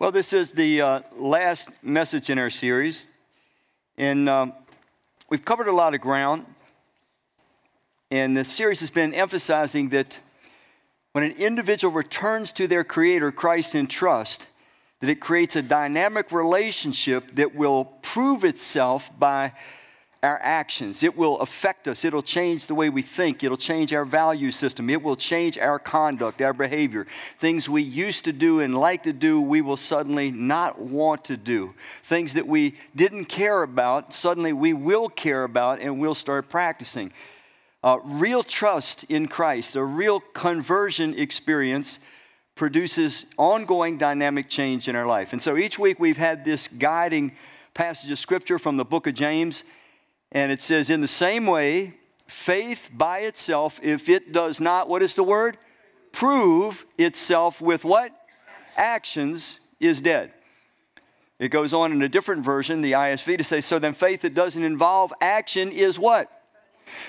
Well, this is the uh, last message in our series, and um, we've covered a lot of ground. And the series has been emphasizing that when an individual returns to their Creator, Christ, in trust, that it creates a dynamic relationship that will prove itself by our actions. It will affect us. It'll change the way we think. It'll change our value system. It will change our conduct, our behavior. Things we used to do and like to do, we will suddenly not want to do. Things that we didn't care about, suddenly we will care about and we'll start practicing. Uh, real trust in Christ, a real conversion experience produces ongoing dynamic change in our life. And so each week we've had this guiding passage of scripture from the book of James and it says, in the same way, faith by itself, if it does not, what is the word? Prove itself with what? Actions is dead. It goes on in a different version, the ISV, to say, so then faith that doesn't involve action is what?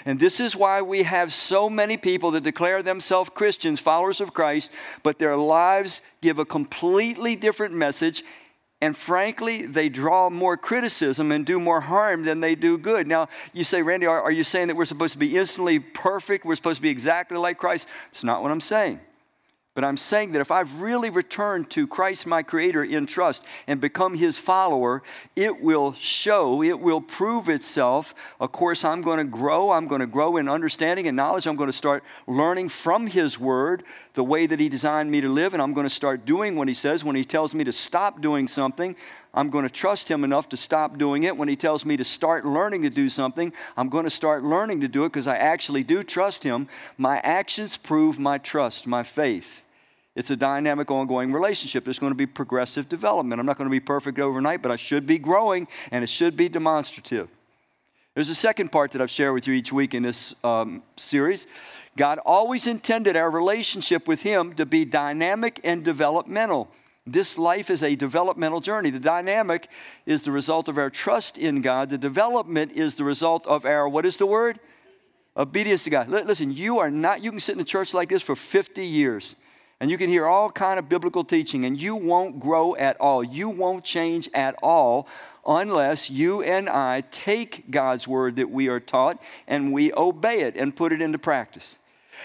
And this is why we have so many people that declare themselves Christians, followers of Christ, but their lives give a completely different message and frankly, they draw more criticism and do more harm than they do good. Now, you say, Randy, are, are, you saying that we're supposed to be instantly perfect? We're supposed to be exactly like Christ? It's not what I'm saying. But I'm saying that if I've really returned to Christ, my Creator, in trust and become His follower, it will show, it will prove itself. Of course, I'm going to grow. I'm going to grow in understanding and knowledge. I'm going to start learning from His Word the way that He designed me to live, and I'm going to start doing what He says. When He tells me to stop doing something, I'm going to trust Him enough to stop doing it. When He tells me to start learning to do something, I'm going to start learning to do it because I actually do trust Him. My actions prove my trust, my faith. It's a dynamic, ongoing relationship. There's going to be progressive development. I'm not going to be perfect overnight, but I should be growing and it should be demonstrative. There's a second part that I've shared with you each week in this um, series. God always intended our relationship with Him to be dynamic and developmental. This life is a developmental journey. The dynamic is the result of our trust in God. The development is the result of our, what is the word? Obedience to God. Listen, you are not, you can sit in a church like this for 50 years and you can hear all kind of biblical teaching and you won't grow at all you won't change at all unless you and i take god's word that we are taught and we obey it and put it into practice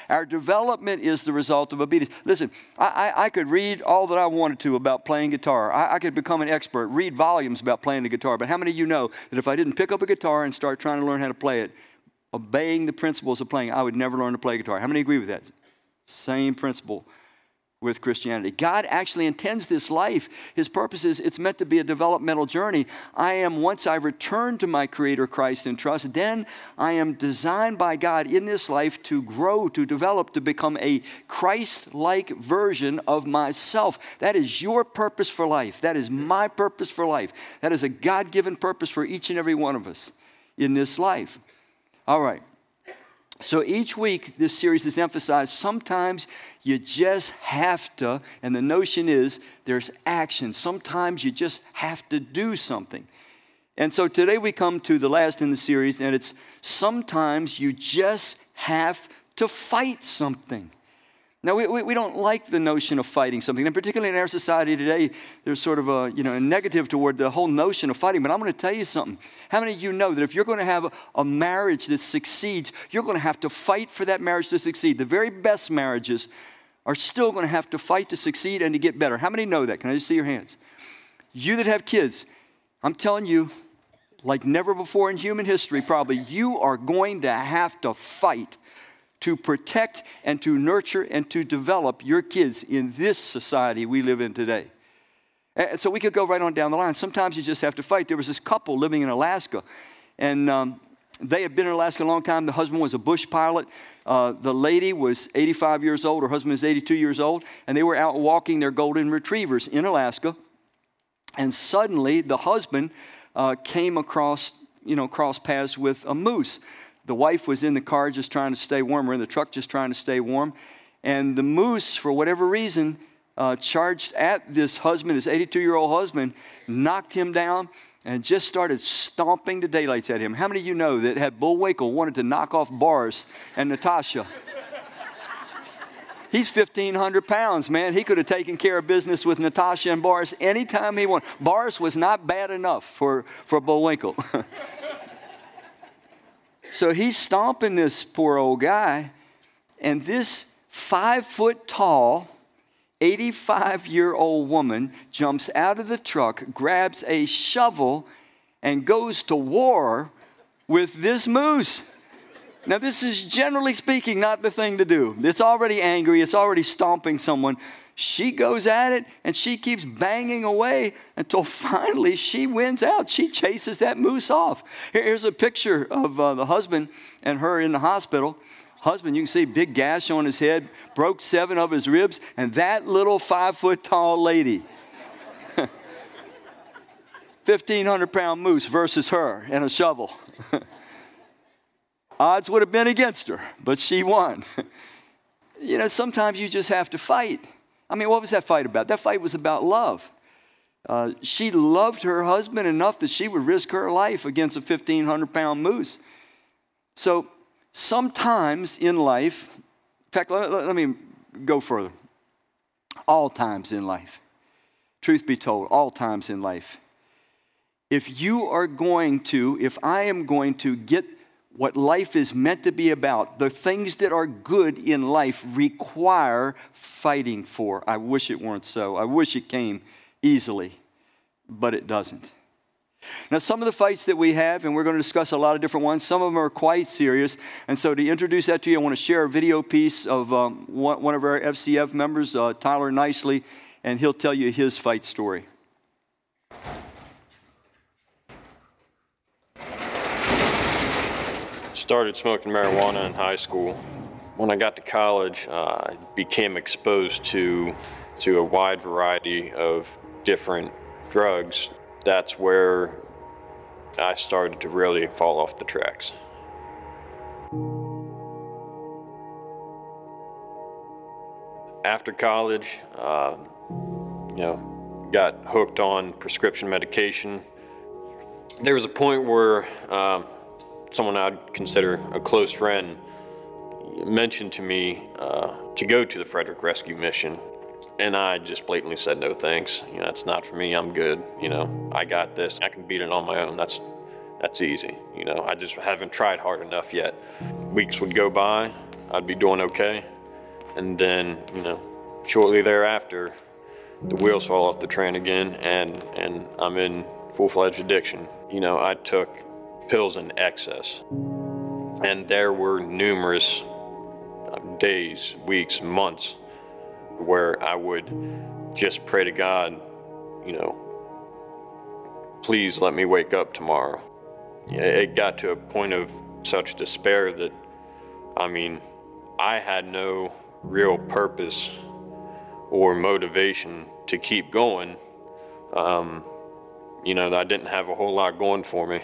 our development is the result of obedience. Listen, I, I, I could read all that I wanted to about playing guitar. I, I, could become an expert, read volumes about playing the guitar. But how many of you know that if I didn't pick up a guitar and start trying to learn how to play it, obeying the principles of playing, I would never learn to play guitar? How many agree with that? Same principle with Christianity. God actually intends this life. His purpose is it's meant to be a developmental journey. I am, once I return to my Creator Christ in trust, then I am designed by God in this life to grow, to develop, to become a Christ like version of myself. That is your purpose for life. That is my purpose for life. That is a God given purpose for each and every one of us in this life. All right. So each week, this series is emphasized. Sometimes you just have to, and the notion is there's action. Sometimes you just have to do something. And so today we come to the last in the series, and it's sometimes you just have to fight something. Now, we, we, don't like the notion of fighting something, and particularly in our society today, there's sort of a, you know, a negative toward the whole notion of fighting. But I'm going to tell you something. How many of you know that if you're going to have a marriage that succeeds, you're going to have to fight for that marriage to succeed? The very best marriages are still going to have to fight to succeed and to get better. How many know that? Can I just see your hands? You that have kids, I'm telling you, like never before in human history, probably, you are going to have to fight to protect and to nurture and to develop your kids in this society we live in today. And so we could go right on down the line. Sometimes you just have to fight. There was this couple living in Alaska, and um, they had been in Alaska a long time. The husband was a bush pilot. Uh, the lady was 85 years old. Her husband was 82 years old. And they were out walking their golden retrievers in Alaska. And suddenly, the husband uh, came across, you know, cross paths with a moose. The wife was in the car just trying to stay warm, or in the truck just trying to stay warm. And the moose, for whatever reason, uh, charged at this husband, this 82 year old husband, knocked him down and just started stomping the daylights at him. How many of you know that had Bullwinkle wanted to knock off Boris and Natasha? He's 1,500 pounds, man. He could have taken care of business with Natasha and Boris anytime he wanted. Boris was not bad enough for, for Bullwinkle. so he's stomping this poor old guy, and this five foot tall, 85 year old woman jumps out of the truck, grabs a shovel, and goes to war with this moose. Now, this is generally speaking not the thing to do. It's already angry, it's already stomping someone. She goes at it and she keeps banging away until finally she wins out. She chases that moose off. Here's a picture of uh, the husband and her in the hospital. Husband, you can see big gash on his head, broke seven of his ribs, and that little five foot tall lady. 1,500 pound moose versus her and a shovel. Odds would have been against her, but she won. you know, sometimes you just have to fight. I mean, what was that fight about? That fight was about love. Uh, she loved her husband enough that she would risk her life against a 1,500 pound moose. So sometimes in life, in fact, let, let me go further. All times in life, truth be told, all times in life, if you are going to, if I am going to get what life is meant to be about, the things that are good in life require fighting for. I wish it weren't so. I wish it came easily, but it doesn't. Now, some of the fights that we have, and we're going to discuss a lot of different ones, some of them are quite serious. And so, to introduce that to you, I want to share a video piece of um, one, of our FCF members, uh, Tyler Nicely, and he'll tell you his fight story. started smoking marijuana in high school. When I got to college, uh, I became exposed to, to a wide variety of different drugs. That's where I started to really fall off the tracks. After college, uh, you know, got hooked on prescription medication. There was a point where um, someone I'd consider a close friend mentioned to me uh, to go to the Frederick Rescue Mission. And I just blatantly said no thanks. You know, that's not for me. I'm good. You know, I got this. I can beat it on my own. That's that's easy. You know, I just haven't tried hard enough yet. Weeks would go by, I'd be doing okay, and then you know, shortly thereafter, the wheels fall off the train again, and and I'm in full-fledged addiction. You know, I took pills in excess. And there were numerous uh, days, weeks, months where I would just pray to God, you know, please let me wake up tomorrow. It got to a point of such despair that, I mean, I had no real purpose or motivation to keep going. Um, you know, I didn't have a whole lot going for me.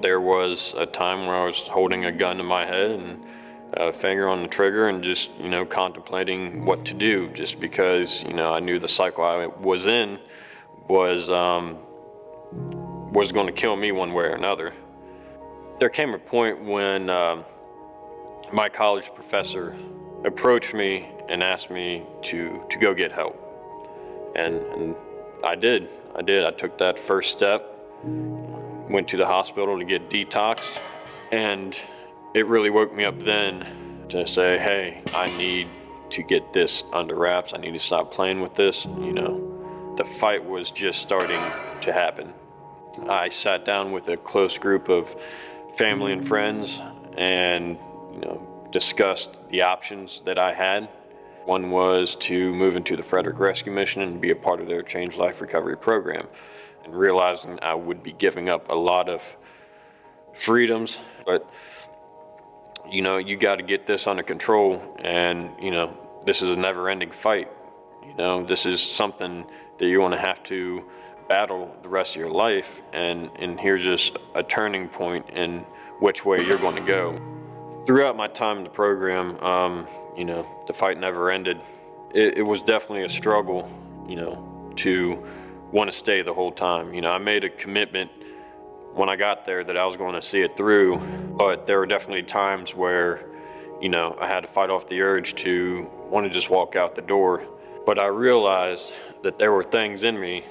There was a time where I was holding a gun to my head and a finger on the trigger and just, you know, contemplating what to do just because, you know, I knew the cycle I was in was, um, was going to kill me one way or another. There came a point when uh, my college professor approached me and asked me to, to go get help. And, and I did. I did. I took that first step went to the hospital to get detoxed, and it really woke me up then to say, hey, I need to get this under wraps. I need to stop playing with this. You know, the fight was just starting to happen. I sat down with a close group of family and friends and, you know, discussed the options that I had. One was to move into the Frederick Rescue Mission and be a part of their Change Life Recovery program and realizing I would be giving up a lot of freedoms. But, you know, you got to get this under control. And, you know, this is a never ending fight. You know, this is something that you're going to have to battle the rest of your life. And, and here's just a turning point in which way you're going to go. Throughout my time in the program, um, you know, the fight never ended. It, it was definitely a struggle, you know, to want to stay the whole time. You know, I made a commitment when I got there that I was going to see it through, but there were definitely times where, you know, I had to fight off the urge to want to just walk out the door. But I realized that there were things in me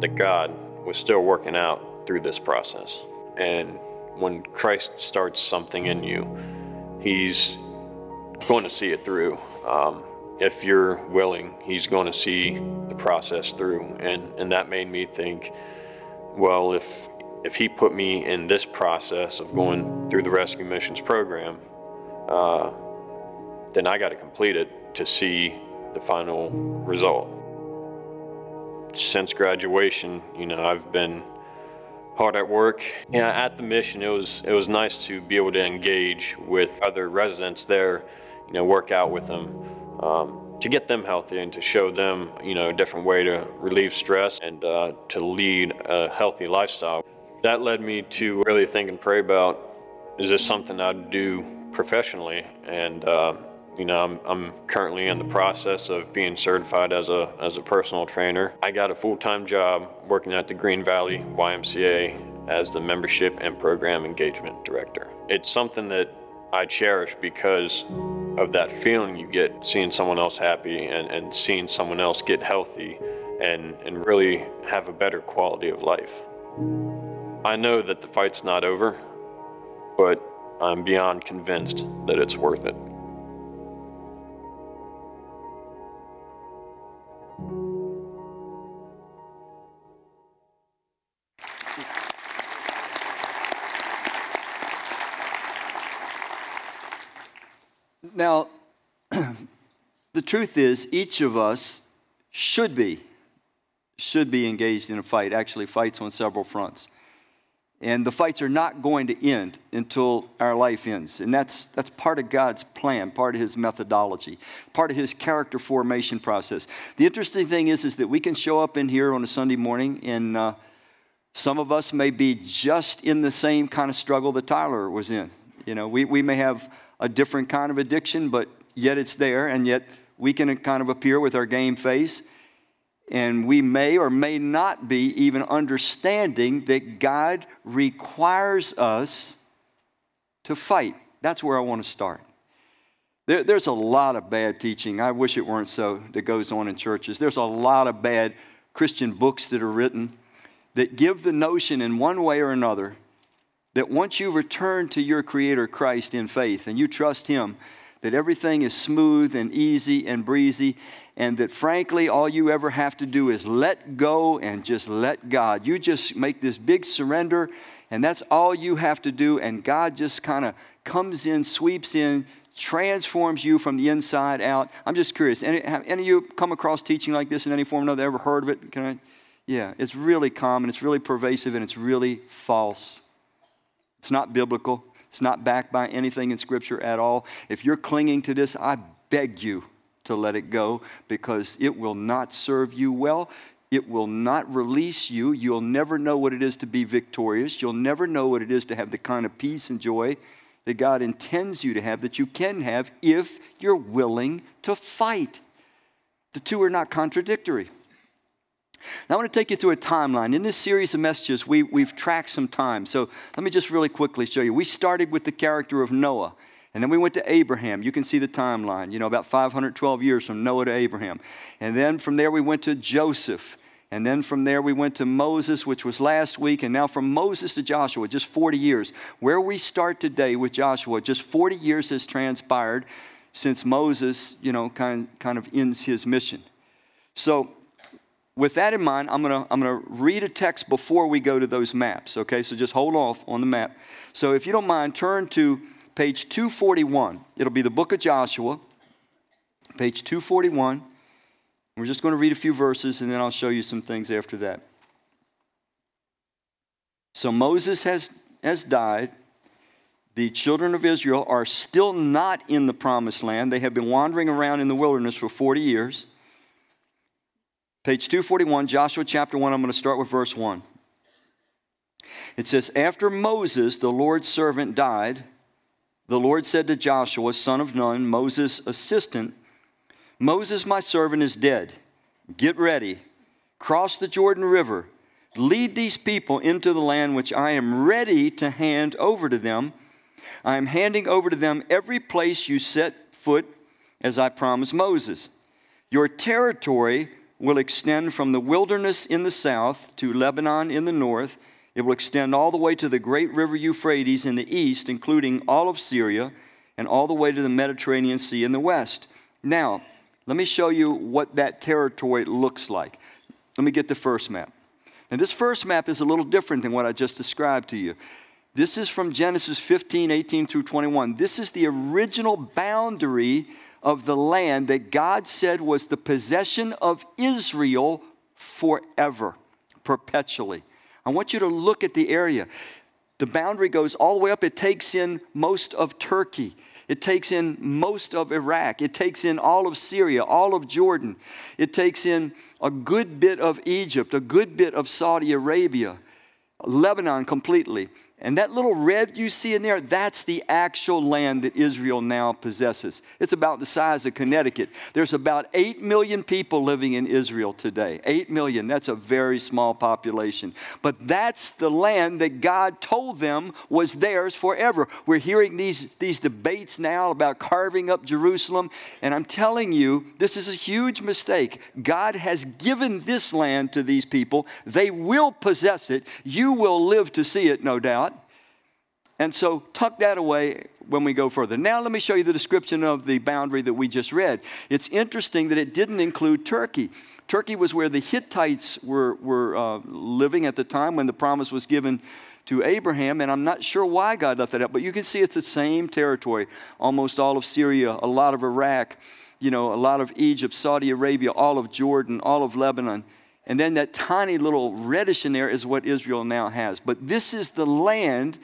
that God was still working out through this process. And when Christ starts something in you, He's going to see it through. Um, if you're willing, He's going to see the process through. And, and that made me think, well, if, if He put me in this process of going through the rescue missions program, uh, then I got to complete it to see the final result. Since graduation, you know, I've been hard at work. Yeah, at the mission, it was it was nice to be able to engage with other residents there, you know, work out with them, um, to get them healthy and to show them, you know, a different way to relieve stress and uh, to lead a healthy lifestyle. That led me to really think and pray about: is this something I'd do professionally? And uh, you know, I'm, I'm currently in the process of being certified as a, as a personal trainer. I got a full-time job working at the Green Valley YMCA as the membership and program engagement director. It's something that I cherish because of that feeling you get seeing someone else happy and, and seeing someone else get healthy and, and really have a better quality of life. I know that the fight's not over, but I'm beyond convinced that it's worth it. Now, the truth is, each of us should be, should be engaged in a fight, actually, fights on several fronts. And the fights are not going to end until our life ends. And that's, that's part of God's plan, part of His methodology, part of His character formation process. The interesting thing is, is that we can show up in here on a Sunday morning, and uh, some of us may be just in the same kind of struggle that Tyler was in. You know, we, we may have a different kind of addiction, but yet it's there, and yet we can kind of appear with our game face. And we may or may not be even understanding that God requires us to fight. That's where I want to start. There, there's a lot of bad teaching. I wish it weren't so that goes on in churches. There's a lot of bad Christian books that are written that give the notion in one way or another that once you return to your Creator Christ in faith and you trust Him, that everything is smooth and easy and breezy, and that frankly, all you ever have to do is let go and just let God. You just make this big surrender, and that's all you have to do, and God just kind of comes in, sweeps in, transforms you from the inside out. I'm just curious. Any, have any of you come across teaching like this in any form or another? Ever heard of it? Can I? Yeah, it's really common, it's really pervasive, and it's really false. It's not biblical. It's not backed by anything in Scripture at all. If you're clinging to this, I beg you to let it go because it will not serve you well. It will not release you. You'll never know what it is to be victorious. You'll never know what it is to have the kind of peace and joy that God intends you to have, that you can have if you're willing to fight. The two are not contradictory. Now, I want to take you through a timeline. In this series of messages, we, we've tracked some time. So let me just really quickly show you. We started with the character of Noah, and then we went to Abraham. You can see the timeline, you know, about 512 years from Noah to Abraham. And then from there, we went to Joseph. And then from there, we went to Moses, which was last week. And now from Moses to Joshua, just 40 years. Where we start today with Joshua, just 40 years has transpired since Moses, you know, kind, kind of ends his mission. So with that in mind, I'm to I'm to read a text before we go to those maps, okay? So just hold off on the map. So if you don't mind, turn to page 241. It'll be the book of Joshua, page 241. We're just going to read a few verses and then I'll show you some things after that. So Moses has, has died. The children of Israel are still not in the promised land. They have been wandering around in the wilderness for 40 years. Page 241, Joshua chapter 1, I'm going to start with verse 1. It says, After Moses, the Lord's servant, died, the Lord said to Joshua, son of Nun, Moses' assistant, Moses, my servant, is dead. Get ready, cross the Jordan River, lead these people into the land which I am ready to hand over to them. I am handing over to them every place you set foot, as I promised Moses. Your territory will extend from the wilderness in the south to Lebanon in the north. It will extend all the way to the great river Euphrates in the east, including all of Syria, and all the way to the Mediterranean Sea in the west. Now, let me show you what that territory looks like. Let me get the first map. And this first map is a little different than what I just described to you. This is from Genesis 15, 18 through 21. This is the original boundary of the land that God said was the possession of Israel forever, perpetually. I want you to look at the area. The boundary goes all the way up, it takes in most of Turkey. It takes in most of Iraq. It takes in all of Syria, all of Jordan. It takes in a good bit of Egypt, a good bit of Saudi Arabia, Lebanon completely. And that little red you see in there, that's the actual land that Israel now possesses. It's about the size of Connecticut. There's about 8 million people living in Israel today. 8 million, that's a very small population. But that's the land that God told them was theirs forever. We're hearing these, these debates now about carving up Jerusalem. And I'm telling you, this is a huge mistake. God has given this land to these people, they will possess it. You will live to see it, no doubt. And so tuck that away when we go further. Now, let me show you the description of the boundary that we just read. It's interesting that it didn't include Turkey. Turkey was where the Hittites were, were uh, living at the time when the promise was given to Abraham, and I'm not sure why God left that out, but you can see it's the same territory. Almost all of Syria, a lot of Iraq, you know, a lot of Egypt, Saudi Arabia, all of Jordan, all of Lebanon. And then that tiny little reddish in there is what Israel now has. But this is the land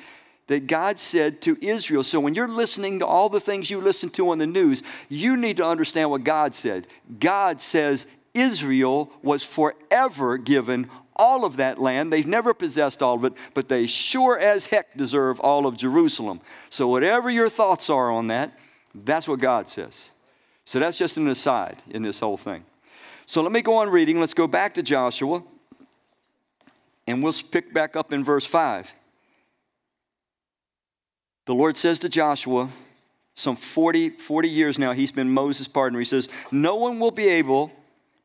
that God said to Israel. So when you're listening to all the things you listen to on the news, you need to understand what God said. God says Israel was forever given all of that land. They've never possessed all of it, but they sure as heck deserve all of Jerusalem. So whatever your thoughts are on that, that's what God says. So that's just an aside in this whole thing. So let me go on reading. Let's go back to Joshua, and we'll pick back up in verse 5. The Lord says to Joshua, some 40, 40 years now, he's been Moses' partner. He says, No one will be able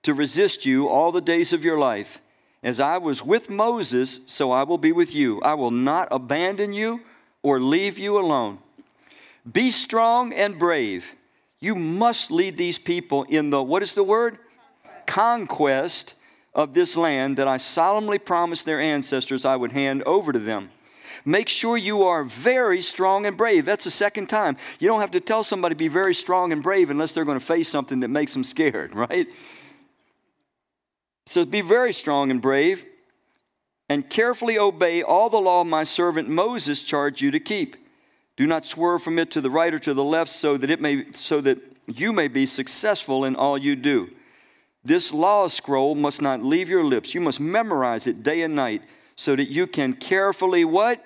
to resist you all the days of your life. As I was with Moses, so I will be with you. I will not abandon you or leave you alone. Be strong and brave. You must lead these people in the, what is the word? Conquest of this land that I solemnly promised their ancestors I would hand over to them. Make sure you are very strong and brave. That's the second time. You don't have to tell somebody be very strong and brave unless they're going to face something that makes them scared, right? So be very strong and brave and carefully obey all the law my servant Moses charged you to keep. Do not swerve from it to the right or to the left so that it may so that you may be successful in all you do. This law scroll must not leave your lips. You must memorize it day and night so that you can carefully what?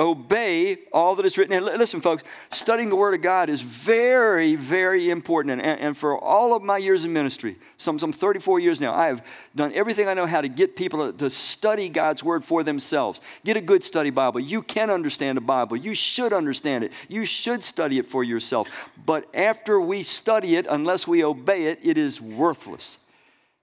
obey all that is written. And listen, folks, studying the Word of God is very, very important. And, and for all of my years in ministry, some, some 34 years now, I have done everything I know how to get people to, to study God's Word for themselves. Get a good study Bible. You can understand the Bible. You should understand it. You should study it for yourself. But after we study it, unless we obey it, it is worthless.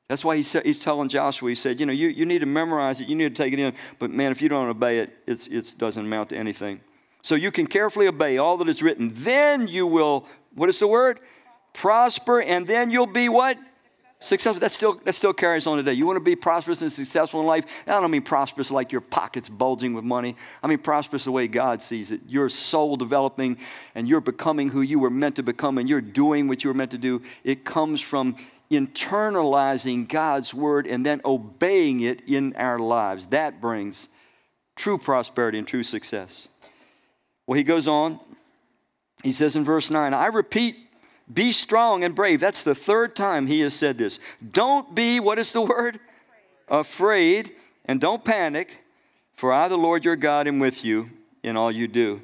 That's why he's, he's telling Joshua, he said, you know, you, you need to memorize it, you need to take it in, but man, if you don't obey it, it's, it doesn't amount to anything. So you can carefully obey all that is written. Then you will, what is the word? Prosper, and then you'll be what? Successful. That still, that still carries on today. You want to be prosperous and successful in life? I don't mean prosperous like your pockets bulging with money. I mean prosperous the way God sees it. Your soul developing and you're becoming who you were meant to become and you're doing what you were meant to do. It comes from internalizing God's word and then obeying it in our lives. That brings true prosperity and true success. Well, he goes on. He says in verse 9, I repeat, be strong and brave. That's the third time he has said this. Don't be, what is the word? Afraid, and don't panic, for I, the Lord your God, am with you in all you do.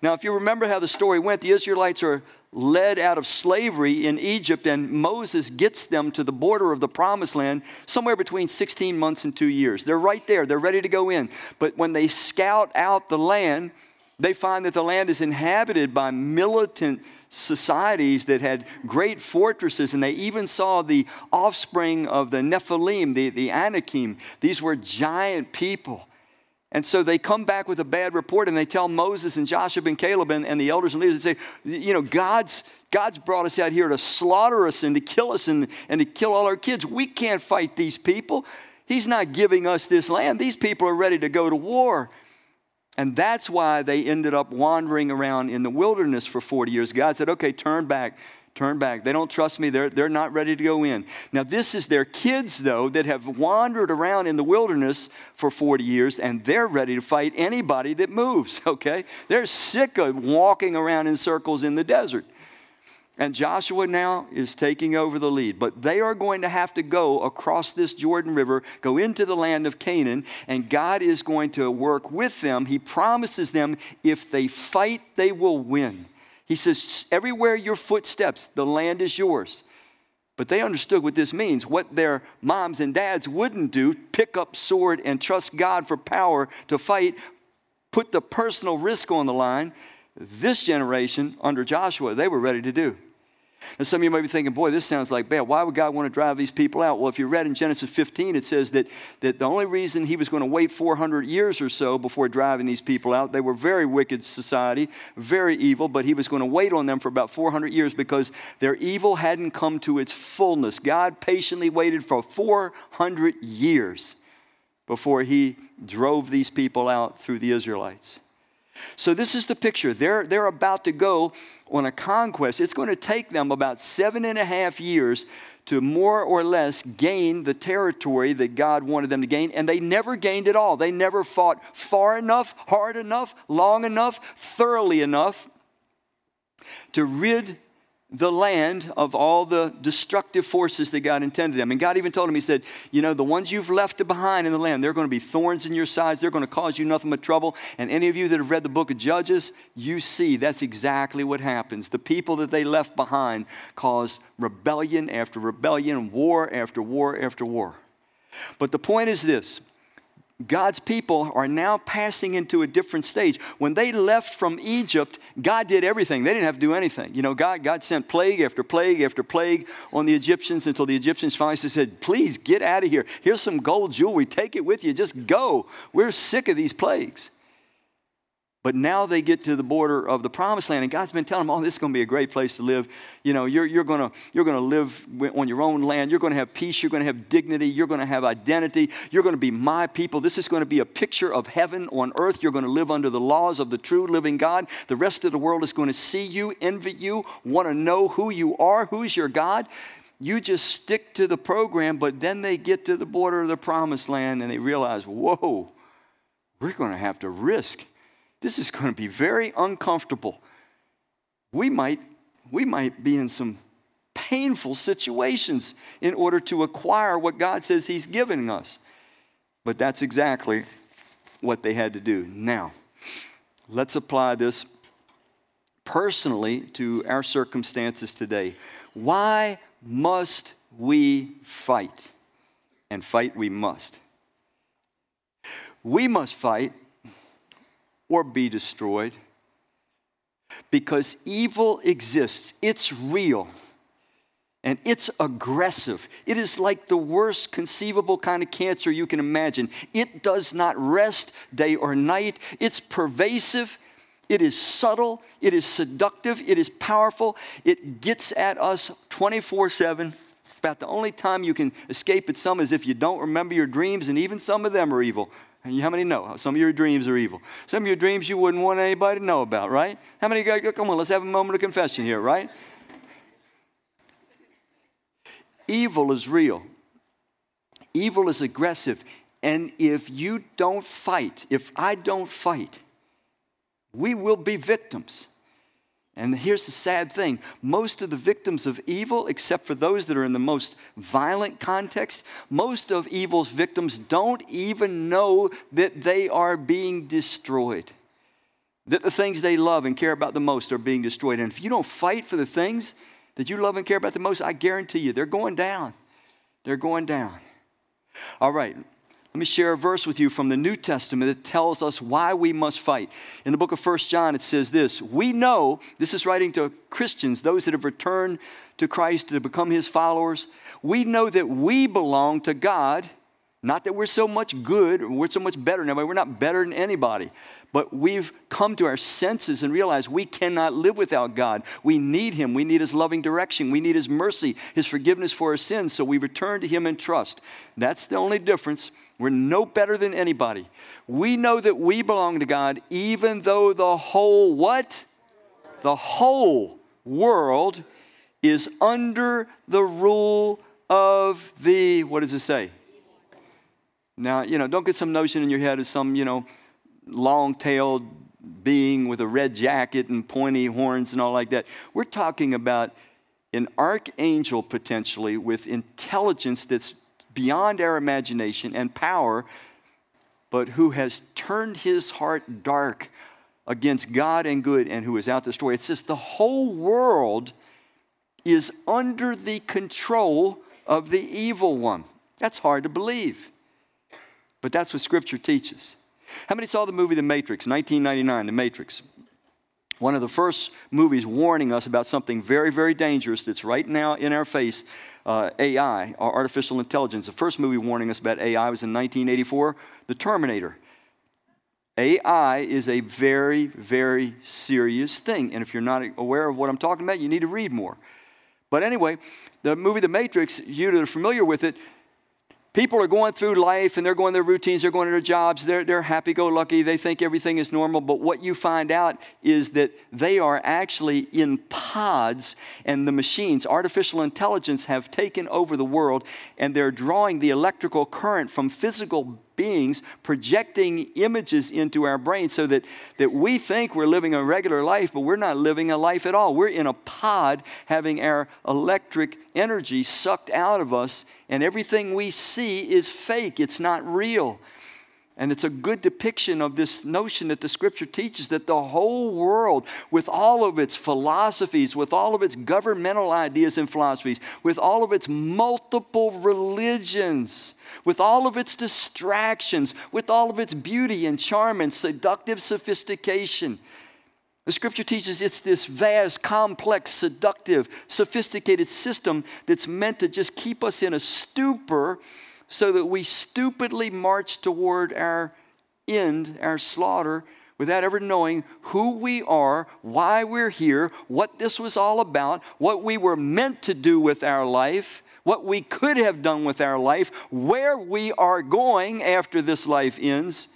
Now, if you remember how the story went, the Israelites are led out of slavery in Egypt, and Moses gets them to the border of the promised land somewhere between 16 months and two years. They're right there, they're ready to go in. But when they scout out the land, They find that the land is inhabited by militant societies that had great fortresses, and they even saw the offspring of the Nephilim, the, the Anakim. These were giant people. And so they come back with a bad report and they tell Moses and Joshua and Caleb and, and the elders and leaders, they say, you know, God's, God's brought us out here to slaughter us and to kill us and, and to kill all our kids. We can't fight these people. He's not giving us this land. These people are ready to go to war. And that's why they ended up wandering around in the wilderness for 40 years. God said, okay, turn back, turn back. They don't trust me. They're, they're not ready to go in. Now, this is their kids, though, that have wandered around in the wilderness for 40 years, and they're ready to fight anybody that moves, okay? They're sick of walking around in circles in the desert. And Joshua now is taking over the lead. But they are going to have to go across this Jordan River, go into the land of Canaan, and God is going to work with them. He promises them if they fight, they will win. He says, Everywhere your foot steps, the land is yours. But they understood what this means. What their moms and dads wouldn't do, pick up sword and trust God for power to fight, put the personal risk on the line. This generation under Joshua, they were ready to do. And some of you might be thinking, boy, this sounds like bad. Why would God want to drive these people out? Well, if you read in Genesis 15, it says that, that the only reason he was going to wait 400 years or so before driving these people out, they were very wicked society, very evil, but he was going to wait on them for about 400 years because their evil hadn't come to its fullness. God patiently waited for 400 years before he drove these people out through the Israelites. So, this is the picture. They're, they're about to go on a conquest. It's going to take them about seven and a half years to more or less gain the territory that God wanted them to gain. And they never gained it all. They never fought far enough, hard enough, long enough, thoroughly enough to rid the land of all the destructive forces that God intended them. And God even told him, He said, You know, the ones you've left behind in the land, they're going to be thorns in your sides. They're going to cause you nothing but trouble. And any of you that have read the book of Judges, you see that's exactly what happens. The people that they left behind caused rebellion after rebellion, war after war after war. But the point is this God's people are now passing into a different stage. When they left from Egypt, God did everything. They didn't have to do anything. You know, God, God sent plague after plague after plague on the Egyptians until the Egyptians finally said, Please get out of here. Here's some gold jewelry. Take it with you. Just go. We're sick of these plagues. But now they get to the border of the promised land, and God's been telling them, oh, this is going to be a great place to live. You know, you're, you're to you're to live on your own land. You're going to have peace. You're going to have dignity. You're going to have identity. You're going to be my people. This is going to be a picture of heaven on earth. You're going to live under the laws of the true living God. The rest of the world is going to see you, envy you, want to know who you are, who's your God. You just stick to the program, but then they get to the border of the promised land and they realize, whoa, we're going to have to risk this is going to be very uncomfortable. We might, we might be in some painful situations in order to acquire what God says He's giving us. But that's exactly what they had to do. Now, let's apply this personally to our circumstances today. Why must we fight? And fight we must. We must fight or be destroyed. Because evil exists, it's real. And it's aggressive. It is like the worst conceivable kind of cancer you can imagine. It does not rest day or night. It's pervasive. It is subtle. It is seductive. It is powerful. It gets at us 24 7. About the only time you can escape it some is if you don't remember your dreams, and even some of them are evil. And how many know? Some of your dreams are evil. Some of your dreams you wouldn't want anybody to know about, right? How many guys, come on, let's have a moment of confession here, right? Evil is real. Evil is aggressive. And if you don't fight, if I don't fight, we will be victims. And here's the sad thing most of the victims of evil, except for those that are in the most violent context, most of evil's victims don't even know that they are being destroyed. That the things they love and care about the most are being destroyed. And if you don't fight for the things that you love and care about the most, I guarantee you, they're going down. They're going down. All right, let me share a verse with you from the New Testament that tells us why we must fight. In the book of 1 John, it says this We know, this is writing to Christians, those that have returned to Christ to become his followers. We know that we belong to God. Not that we're so much good, or we're so much better than anybody. We're not better than anybody. But we've come to our senses and realized we cannot live without God. We need Him. We need His loving direction. We need His mercy, His forgiveness for our sins. So we return to Him in trust. That's the only difference. We're no better than anybody. We know that we belong to God, even though the whole what? The whole world is under the rule of the, what does it say? Now, you know, don't get some notion in your head of some, you know, long tailed being with a red jacket and pointy horns and all like that. We're talking about an archangel potentially with intelligence that's beyond our imagination and power, but who has turned his heart dark against God and good and who is out to destroy. It says the whole world is under the control of the evil one. That's hard to believe, but that's what Scripture teaches. How many saw the movie The Matrix, 1999, The Matrix? One of the first movies warning us about something very, very dangerous that's right now in our face uh, AI, our artificial intelligence. The first movie warning us about AI was in 1984, The Terminator. AI is a very, very serious thing. And if you're not aware of what I'm talking about, you need to read more. But anyway, the movie The Matrix, you that are familiar with it, people are going through life and they're going their routines, they're going to their jobs, they're, they're happy go lucky, they think everything is normal. But what you find out is that they are actually in pods, and the machines, artificial intelligence, have taken over the world and they're drawing the electrical current from physical beings projecting images into our brain so that, that we think we're living a regular life, but we're not living a life at all. We're in a pod having our electric energy sucked out of us, and everything we see is fake, it's not real. And it's a good depiction of this notion that the scripture teaches that the whole world, with all of its philosophies, with all of its governmental ideas and philosophies, with all of its multiple religions, with all of its distractions, with all of its beauty and charm and seductive sophistication, the scripture teaches it's this vast, complex, seductive, sophisticated system that's meant to just keep us in a stupor so that we stupidly march toward our end, our slaughter, without ever knowing who we are, why we're here, what this was all about, what we were meant to do with our life, what we could have done with our life, where we are going after this life ends.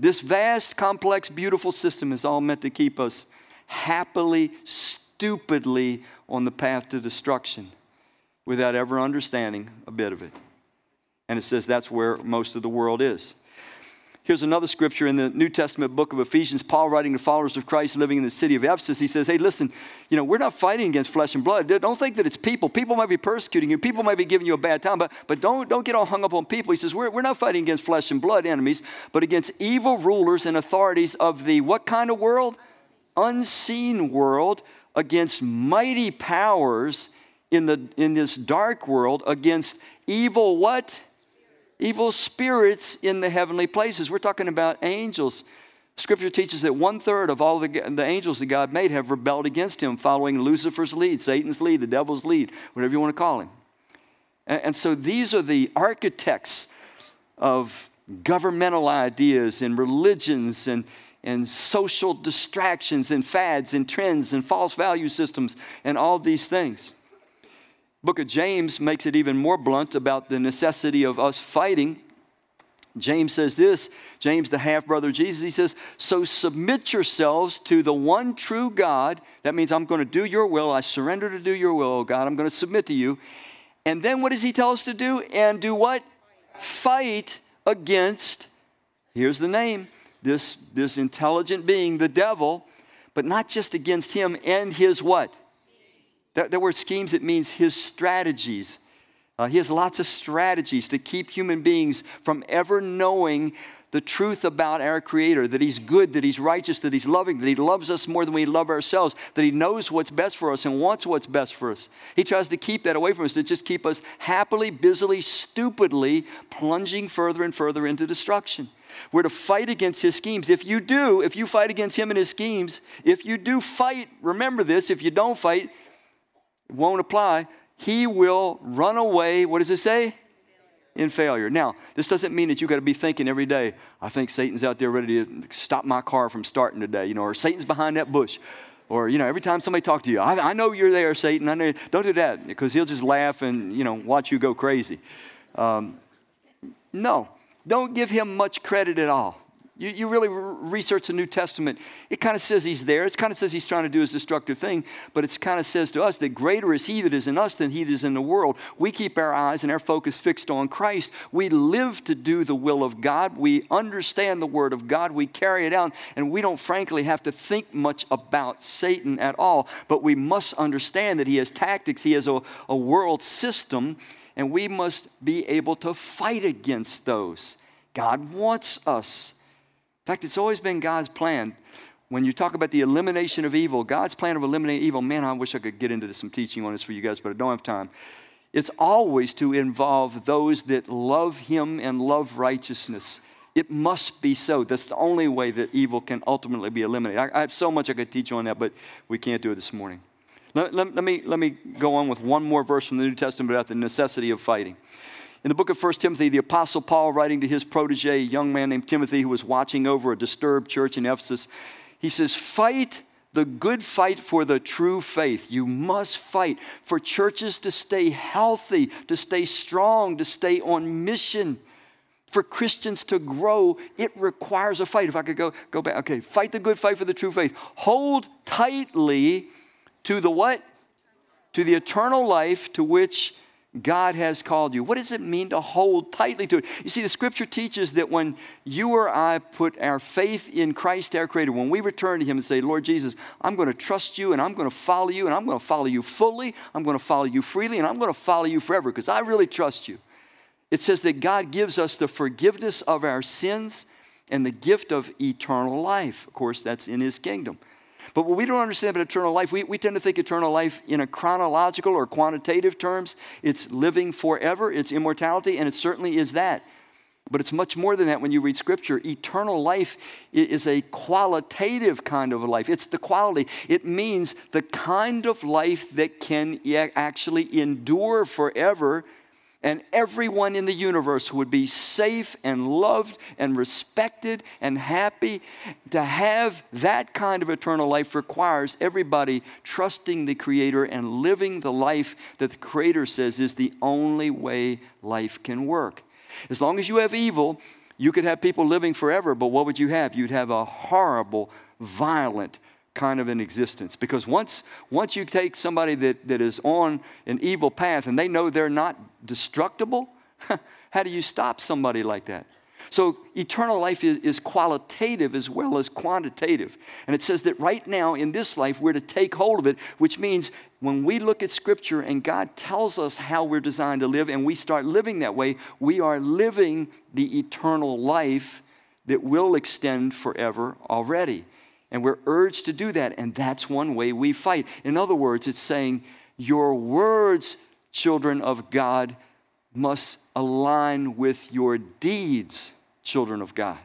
This vast, complex, beautiful system is all meant to keep us happily, stupidly on the path to destruction without ever understanding a bit of it. And it says that's where most of the world is. Here's another scripture in the New Testament book of Ephesians. Paul, writing to followers of Christ living in the city of Ephesus, he says, Hey, listen, you know, we're not fighting against flesh and blood. Don't think that it's people. People might be persecuting you, people might be giving you a bad time, but, but don't, don't get all hung up on people. He says, we're, we're not fighting against flesh and blood enemies, but against evil rulers and authorities of the what kind of world? Unseen world, against mighty powers in, the, in this dark world, against evil what? Evil spirits in the heavenly places. We're talking about angels. Scripture teaches that one third of all the, the angels that God made have rebelled against him, following Lucifer's lead, Satan's lead, the devil's lead, whatever you want to call him. And, and so these are the architects of governmental ideas and religions and, and social distractions and fads and trends and false value systems and all these things book of James makes it even more blunt about the necessity of us fighting. James says this, James, the half brother of Jesus, he says, So submit yourselves to the one true God. That means I'm going to do your will. I surrender to do your will, oh God. I'm going to submit to you. And then what does he tell us to do? And do what? Fight against, here's the name, this, this intelligent being, the devil, but not just against him and his what? That, that word schemes, it means his strategies. Uh, he has lots of strategies to keep human beings from ever knowing the truth about our Creator that He's good, that He's righteous, that He's loving, that He loves us more than we love ourselves, that He knows what's best for us and wants what's best for us. He tries to keep that away from us, to just keep us happily, busily, stupidly plunging further and further into destruction. We're to fight against His schemes. If you do, if you fight against Him and His schemes, if you do fight, remember this, if you don't fight, won't apply. He will run away. What does it say? in failure. Now, this doesn't mean that you got to be thinking every day, I think Satan's out there ready to stop my car from starting today, you know, or Satan's behind that bush. Or, you know, every time somebody talks to you, I, I know you're there, Satan. I know. Don't do that because he'll just laugh and, you know, watch you go crazy. Um, no, don't give him much credit at all. You, you really research the New Testament, it kind of says he's there. It kind of says he's trying to do his destructive thing, but it kind of says to us that greater is he that is in us than he that is in the world. We keep our eyes and our focus fixed on Christ. We live to do the will of God. We understand the Word of God. We carry it out, and we don't frankly have to think much about Satan at all. But we must understand that he has tactics, he has a, a world system, and we must be able to fight against those. God wants us fact, it's always been God's plan. When you talk about the elimination of evil, God's plan of eliminating evil, man, I wish I could get into some teaching on this for you guys, but I don't have time. It's always to involve those that love Him and love righteousness. It must be so. That's the only way that evil can ultimately be eliminated. I, I have so much I could teach on that, but we can't do it this morning. Let, let, let, me, let me go on with one more verse from the New Testament about the necessity of fighting. In the book of 1 Timothy, the Apostle Paul, writing to his protege, a young man named Timothy who was watching over a disturbed church in Ephesus, he says, Fight the good fight for the true faith. You must fight for churches to stay healthy, to stay strong, to stay on mission. For Christians to grow, it requires a fight. If I could go, go back, okay, fight the good fight for the true faith. Hold tightly to the what? To the eternal life to which God has called you. What does it mean to hold tightly to it? You see, the scripture teaches that when you or I put our faith in Christ our Creator, when we return to Him and say, Lord Jesus, I'm going to trust you and I'm going to follow you and I'm going to follow you fully, I'm going to follow you freely, and I'm going to follow you forever because I really trust you. It says that God gives us the forgiveness of our sins and the gift of eternal life. Of course, that's in His kingdom. But what we don't understand about eternal life, we, we tend to think eternal life in a chronological or quantitative terms. It's living forever, it's immortality, and it certainly is that. But it's much more than that when you read scripture. Eternal life is a qualitative kind of life. It's the quality. It means the kind of life that can actually endure forever and everyone in the universe would be safe and loved and respected and happy. To have that kind of eternal life requires everybody trusting the Creator and living the life that the Creator says is the only way life can work. As long as you have evil, you could have people living forever, but what would you have? You'd have a horrible, violent, kind of an existence. Because once, once you take somebody that, that is on an evil path and they know they're not destructible, how do you stop somebody like that? So, eternal life is, is, qualitative as well as quantitative. And it says that right now in this life, we're to take hold of it, which means when we look at Scripture and God tells us how we're designed to live and we start living that way, we are living the eternal life that will extend forever already. And we're urged to do that, and that's one way we fight. In other words, it's saying, Your words, children of God, must align with your deeds, children of God.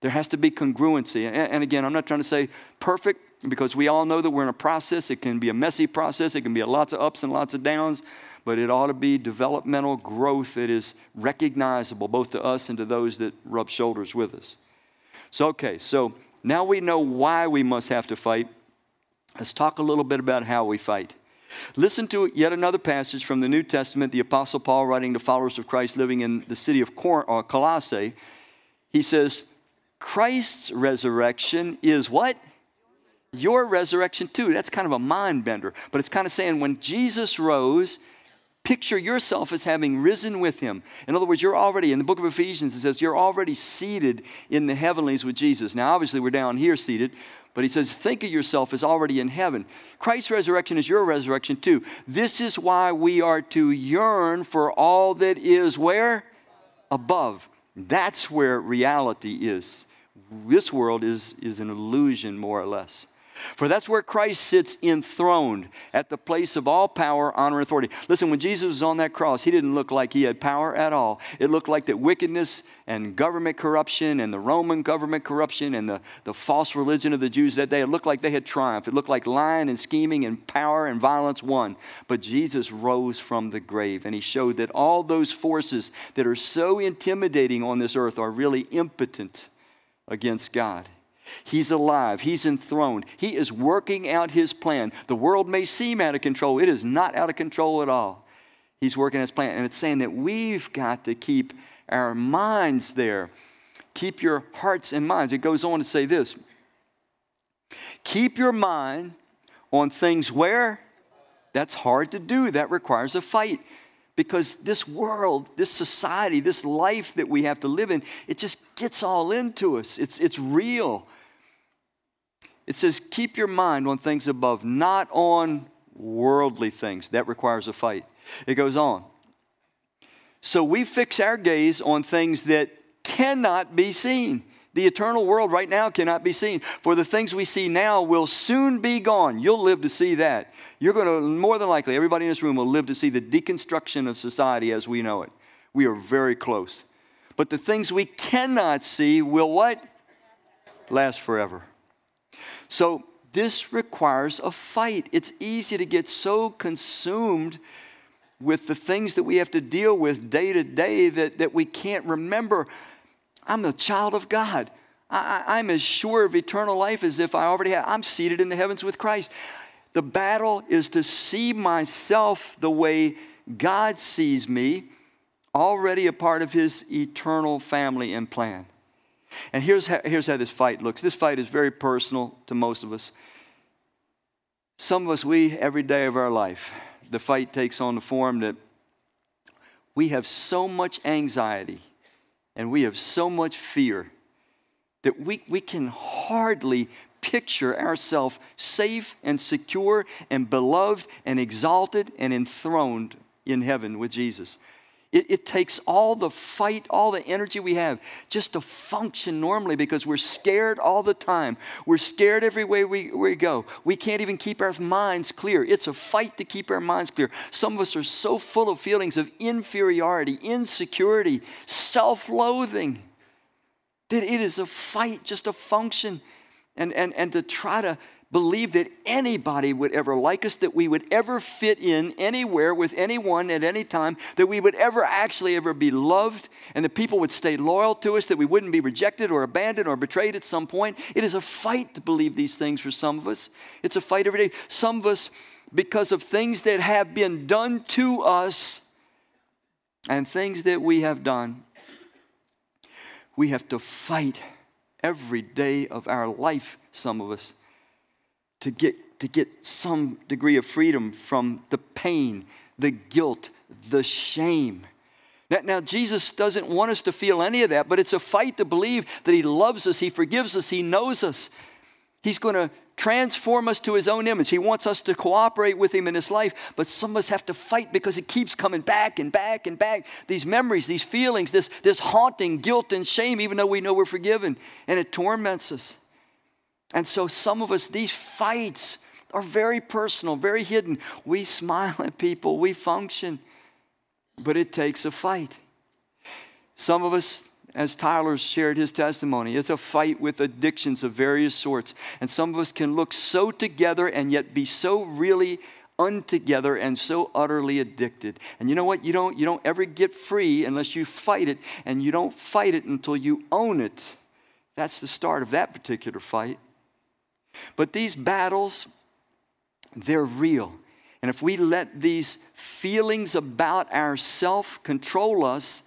There has to be congruency. And again, I'm not trying to say perfect because we all know that we're in a process. It can be a messy process, it can be lots of ups and lots of downs, but it ought to be developmental growth that is recognizable both to us and to those that rub shoulders with us. So, okay, so now we know why we must have to fight. Let's talk a little bit about how we fight. Listen to yet another passage from the New Testament, the Apostle Paul writing to followers of Christ living in the city of Cor- or uh, Colossae. He says, Christ's resurrection is what? Your resurrection too. That's kind of a mind bender. But it's kind of saying when Jesus rose, Picture yourself as having risen with him. In other words, you're already, in the book of Ephesians, it says you're already seated in the heavenlies with Jesus. Now, obviously, we're down here seated, but he says, think of yourself as already in heaven. Christ's resurrection is your resurrection too. This is why we are to yearn for all that is where? Above. That's where reality is. This world is, is an illusion, more or less. For that's where Christ sits enthroned at the place of all power, honor, and authority. Listen, when Jesus was on that cross, he didn't look like he had power at all. It looked like that wickedness and government corruption and the Roman government corruption and the, the false religion of the Jews that day, it looked like they had triumphed. It looked like lying and scheming and power and violence won. But Jesus rose from the grave and he showed that all those forces that are so intimidating on this earth are really impotent against God. He's alive. He's enthroned. He is working out his plan. The world may seem out of control, it is not out of control at all. He's working his plan. And it's saying that we've got to keep our minds there. Keep your hearts and minds. It goes on to say this Keep your mind on things where? That's hard to do. That requires a fight because this world, this society, this life that we have to live in, it just gets all into us. It's, it's real. It says, keep your mind on things above, not on worldly things. That requires a fight. It goes on. So we fix our gaze on things that cannot be seen. The eternal world right now cannot be seen. For the things we see now will soon be gone. You'll live to see that. You're going to, more than likely, everybody in this room will live to see the deconstruction of society as we know it. We are very close. But the things we cannot see will what? Last forever. So this requires a fight. It's easy to get so consumed with the things that we have to deal with day to day that, that we can't remember I'm a child of God. I, am as sure of eternal life as if I already have. I'm seated in the heavens with Christ. The battle is to see myself the way God sees me, already a part of his eternal family and plan. And here's how, here's how this fight looks this fight is very personal to most of us. Some of us, we, every day of our life, the fight takes on the form that we have so much anxiety and we have so much fear that we, we can hardly picture ourselves safe and secure and beloved and exalted and enthroned in heaven with Jesus. It, it, takes all the fight, all the energy we have just to function normally because we're scared all the time. We're scared every way we, we go. We can't even keep our minds clear. It's a fight to keep our minds clear. Some of us are so full of feelings of inferiority, insecurity, self loathing that it is a fight just to function and, and, and to try to believe that anybody would ever like us, that we would ever fit in anywhere with anyone at any time, that we would ever actually ever be loved, and that people would stay loyal to us, that we wouldn't be rejected or abandoned or betrayed at some point. It is a fight to believe these things for some of us. It's a fight every day. Some of us, because of things that have been done to us and things that we have done, we have to fight every day of our life, some of us to get, to get some degree of freedom from the pain, the guilt, the shame. Now, now, Jesus doesn't want us to feel any of that, but it's a fight to believe that He loves us, He forgives us, He knows us. He's going to transform us to His own image. He wants us to cooperate with Him in His life, but some of us have to fight because it keeps coming back and back and back. These memories, these feelings, this, this haunting guilt and shame, even though we know we're forgiven, and it torments us. And so, some of us, these fights are very personal, very hidden. We smile at people, we function, but it takes a fight. Some of us, as Tyler shared his testimony, it's a fight with addictions of various sorts. And some of us can look so together and yet be so really untogether and so utterly addicted. And you know what? You don't, you don't ever get free unless you fight it, and you don't fight it until you own it. That's the start of that particular fight. But these battles, they're real. And if we let these feelings about ourself control us,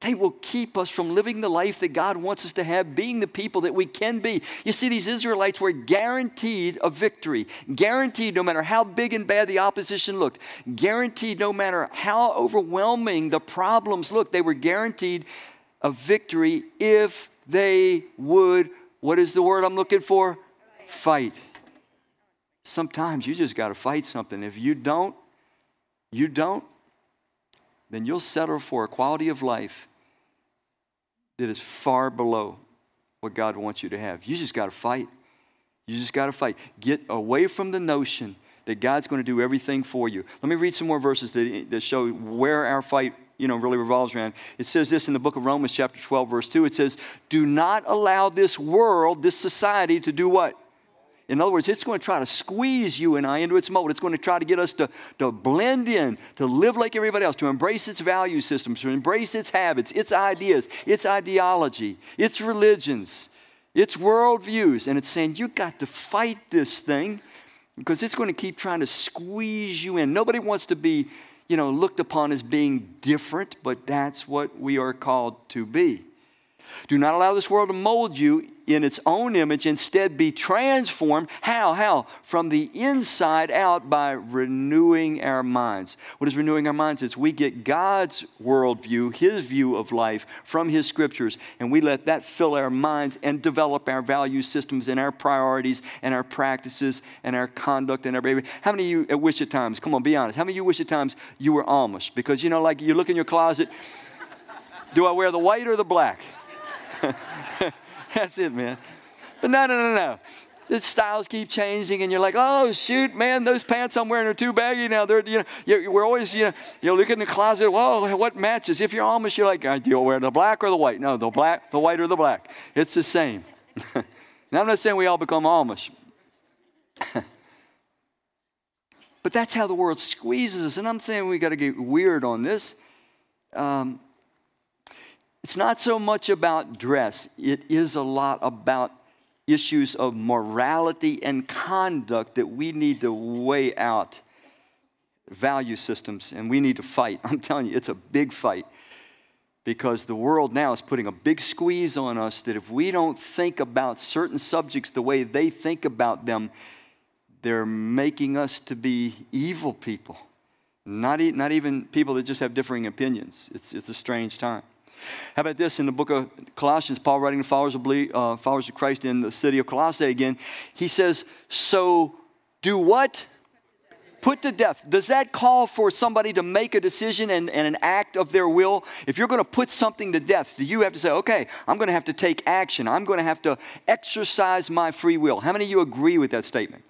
they will keep us from living the life that God wants us to have, being the people that we can be. You see, these Israelites were guaranteed a victory, guaranteed no matter how big and bad the opposition looked, guaranteed no matter how overwhelming the problems looked, they were guaranteed a victory if they would, what is the word I'm looking for? Fight. Sometimes you just got to fight something. If you don't, you don't, then you'll settle for a quality of life that is far below what God wants you to have. You just got to fight. You just got to fight. Get away from the notion that God's going to do everything for you. Let me read some more verses that, that show where our fight you know, really revolves around. It says this in the book of Romans, chapter 12, verse 2. It says, Do not allow this world, this society, to do what? In other words, it's going to try to squeeze you and I into its mold. It's going to try to get us to, to blend in, to live like everybody else, to embrace its value systems, to embrace its habits, its ideas, its ideology, its religions, its worldviews. And it's saying, you got to fight this thing because it's going to keep trying to squeeze you in. Nobody wants to be, you know, looked upon as being different, but that's what we are called to be. Do not allow this world to mold you in its own image. Instead, be transformed. How? How? From the inside out by renewing our minds. What is renewing our minds? It's we get God's worldview, His view of life from His scriptures, and we let that fill our minds and develop our value systems and our priorities and our practices and our conduct and our behavior. How many of you wish at times, come on, be honest, how many of you wish at times you were Amish? Because, you know, like you look in your closet, do I wear the white or the black? That's it, man. But no, no, no, no. The styles keep changing, and you're like, oh shoot, man, those pants I'm wearing are too baggy now. They're, you know, we're always, you know, you look in the closet. Whoa, what matches? If you're Amish, you're like, do you wear the black or the white? No, the black, the white or the black. It's the same. now I'm not saying we all become Amish, but that's how the world squeezes us. And I'm saying we got to get weird on this. Um, it's not so much about dress, it is a lot about issues of morality and conduct that we need to weigh out value systems and we need to fight. I'm telling you, it's a big fight because the world now is putting a big squeeze on us that if we don't think about certain subjects the way they think about them, they're making us to be evil people. Not, e- not even people that just have differing opinions. It's, it's a strange time. How about this in the book of Colossians, Paul writing to followers of, uh, followers of Christ in the city of Colossae again, he says, So do what? Put to death. Does that call for somebody to make a decision and, and an act of their will? If you're going to put something to death, do you have to say, okay, I'm going to have to take action. I'm going to have to exercise my free will? How many of you agree with that statement?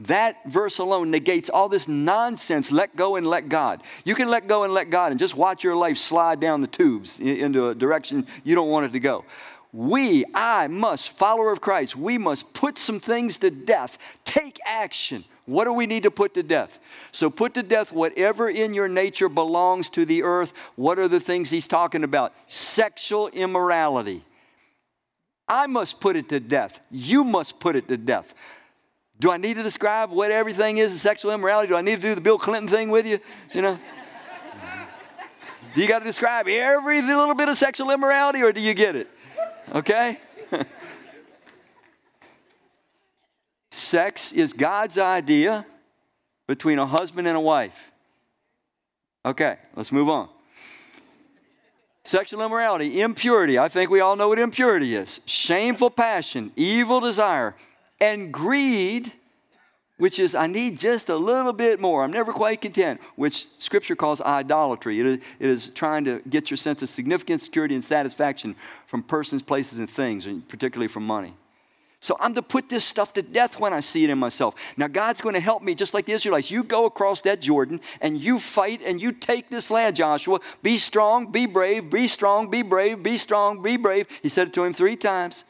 That verse alone negates all this nonsense, let go and let God. You can let go and let God and just watch your life slide down the tubes into a direction you don't want it to go. We, I must, follower of Christ, we must put some things to death. Take action. What do we need to put to death? So put to death whatever in your nature belongs to the earth. What are the things he's talking about? Sexual immorality. I must put it to death. You must put it to death. Do I need to describe what everything is in sexual immorality? Do I need to do the Bill Clinton thing with you? You know? do you got to describe every little bit of sexual immorality or do you get it? Okay? Sex is God's idea between a husband and a wife. Okay, let's move on. Sexual immorality, impurity. I think we all know what impurity is. Shameful passion, evil desire, and greed, which is, I need just a little bit more. I'm never quite content, which scripture calls idolatry. It is, it is trying to get your sense of significance, security, and satisfaction from persons, places, and things, and particularly from money. So I'm to put this stuff to death when I see it in myself. Now, God's going to help me, just like the Israelites. You go across that Jordan and you fight and you take this land, Joshua. Be strong, be brave, be strong, be brave, be strong, be brave. He said it to him three times.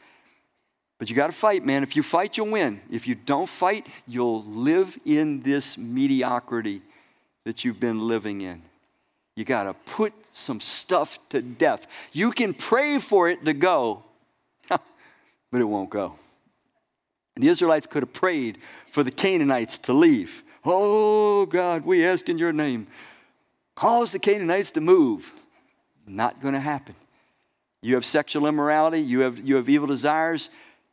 But you got to fight, man. If you fight, you'll win. If you don't fight, you'll live in this mediocrity that you've been living in. You got to put some stuff to death. You can pray for it to go, but it won't go. The Israelites could have prayed for the Canaanites to leave. Oh, God, we ask in your name. Cause the Canaanites to move. Not going to happen. You have sexual immorality, you have, you have evil desires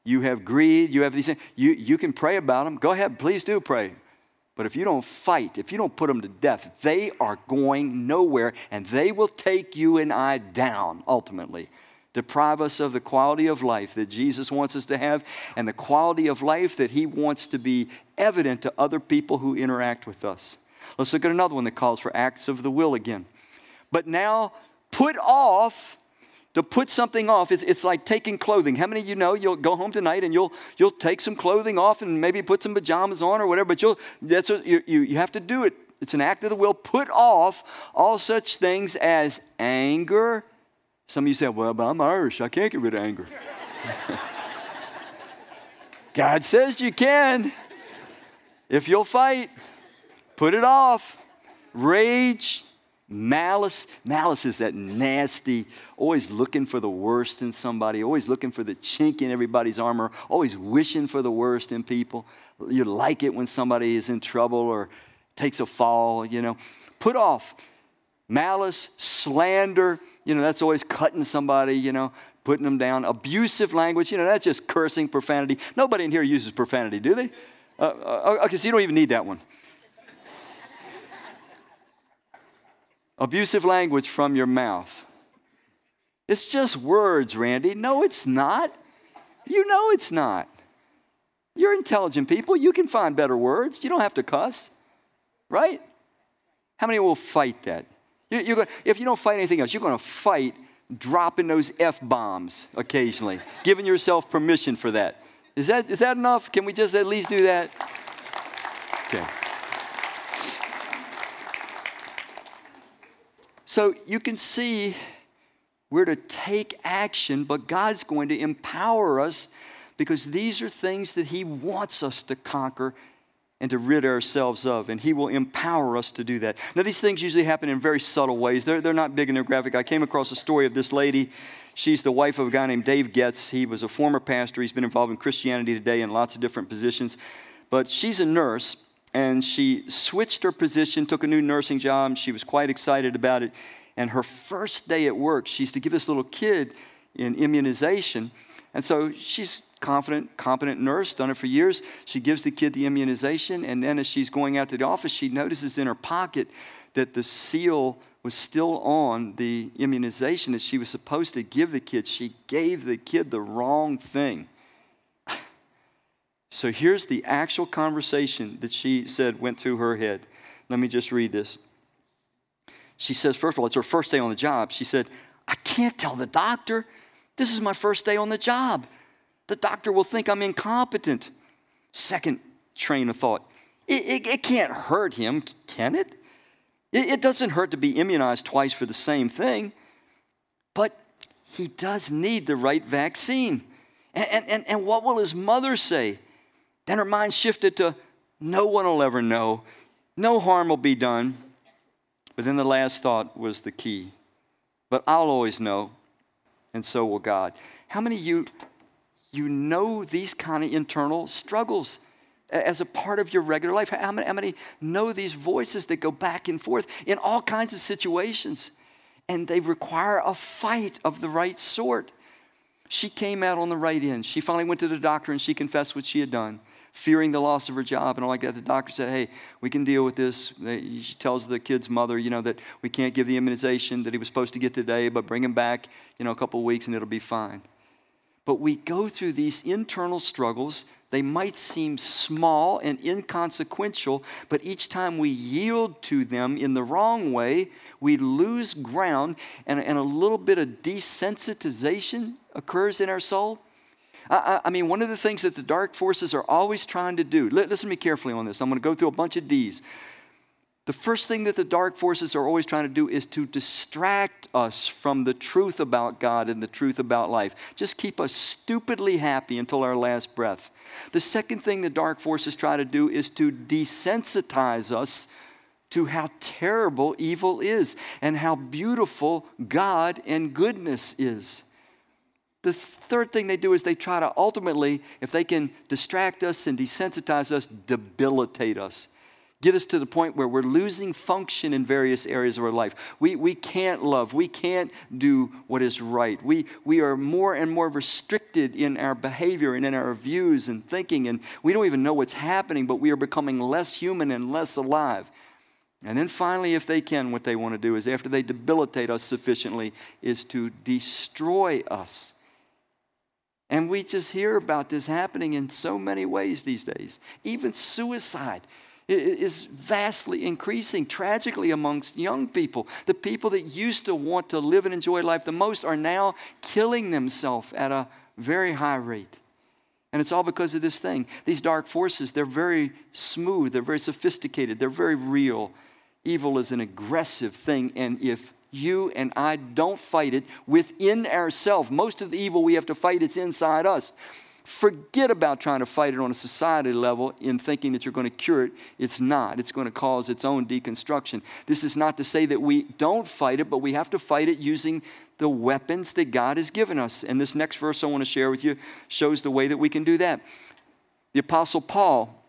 you have greed, you have these things. You, you can pray about them. Go ahead, please do pray. But if you don't fight, if you don't put them to death, they are going nowhere and they will take you and I down ultimately. Deprive us of the quality of life that Jesus wants us to have and the quality of life that He wants to be evident to other people who interact with us. Let's look at another one that calls for acts of the will again. But now put off to put something off, it's, it's like taking clothing. How many of you know you'll go home tonight and you'll, you'll take some clothing off and maybe put some pajamas on or whatever, but you'll, that's what you, you, you have to do it. It's an act of the will. Put off all such things as anger. Some of you say, well, but I'm Irish. I can't get rid of anger. God says you can. If you'll fight, put it off. Rage, Malice, malice is that nasty, always looking for the worst in somebody, always looking for the chink in everybody's armor, always wishing for the worst in people. You like it when somebody is in trouble or takes a fall, you know. Put off malice, slander, you know, that's always cutting somebody, you know, putting them down. Abusive language, you know, that's just cursing, profanity. Nobody in here uses profanity, do they? Uh, uh okay, so you don't even need that one. Abusive language from your mouth. It's just words, Randy. No, it's not. You know it's not. You're intelligent people. You can find better words. You don't have to cuss, right? How many will fight that? You, if you don't fight anything else, you're going to fight dropping those F bombs occasionally, giving yourself permission for that. Is that, is that enough? Can we just at least do that? Okay. So you can see we're to take action, but God's going to empower us because these are things that He wants us to conquer and to rid ourselves of, and He will empower us to do that. Now, these things usually happen in very subtle ways. They're, they're not big and they're graphic. I came across a story of this lady. She's the wife of a guy named Dave Goetz. He was a former pastor. He's been involved in Christianity today in lots of different positions. But she's a nurse, and she switched her position, took a new nursing job. She was quite excited about it. And her first day at work, she's to give this little kid an immunization. And so she's confident, competent nurse, done it for years. She gives the kid the immunization, and then as she's going out to the office, she notices in her pocket that the seal was still on the immunization that she was supposed to give the kid. She gave the kid the wrong thing. So here's the actual conversation that she said went through her head. Let me just read this. She says, first of all, it's her first day on the job. She said, I can't tell the doctor. This is my first day on the job. The doctor will think I'm incompetent. Second train of thought it, it, it can't hurt him, can it? it? It doesn't hurt to be immunized twice for the same thing, but he does need the right vaccine. And, and, and what will his mother say? Then her mind shifted to no one will ever know, no harm will be done. But then the last thought was the key. But I'll always know, and so will God. How many of you you know these kind of internal struggles as a part of your regular life? How many, how many know these voices that go back and forth in all kinds of situations? And they require a fight of the right sort. She came out on the right end. She finally went to the doctor and she confessed what she had done, fearing the loss of her job and all like that. The doctor said, Hey, we can deal with this. She tells the kid's mother, you know, that we can't give the immunization that he was supposed to get today, but bring him back, you know, a couple weeks and it'll be fine. But we go through these internal struggles. They might seem small and inconsequential, but each time we yield to them in the wrong way, we lose ground and, and a little bit of desensitization occurs in our soul. I, I, mean, one of the things that the dark forces are always trying to do, listen to me carefully on this. I'm going to go through a bunch of D's. The first thing that the dark forces are always trying to do is to distract us from the truth about God and the truth about life. Just keep us stupidly happy until our last breath. The second thing the dark forces try to do is to desensitize us to how terrible evil is and how beautiful God and goodness is. The third thing they do is they try to ultimately, if they can distract us and desensitize us, debilitate us. Get us to the point where we're losing function in various areas of our life. We, we can't love. We can't do what is right. We, we are more and more restricted in our behavior and in our views and thinking, and we don't even know what's happening, but we are becoming less human and less alive. And then finally, if they can, what they want to do is after they debilitate us sufficiently, is to destroy us. And we just hear about this happening in so many ways these days. Even suicide. is vastly increasing, tragically, amongst young people. The people that used to want to live and enjoy life the most are now killing themselves at a very high rate. And it's all because of this thing. These dark forces, they're very smooth, they're very sophisticated, they're very real. Evil is an aggressive thing, and if you and I don't fight it within ourselves, most of the evil we have to fight, it's inside us. Forget about trying to fight it on a society level in thinking that you're going to cure it. It's not. It's going to cause its own deconstruction. This is not to say that we don't fight it, but we have to fight it using the weapons that God has given us. And this next verse I want to share with you shows the way that we can do that. The Apostle Paul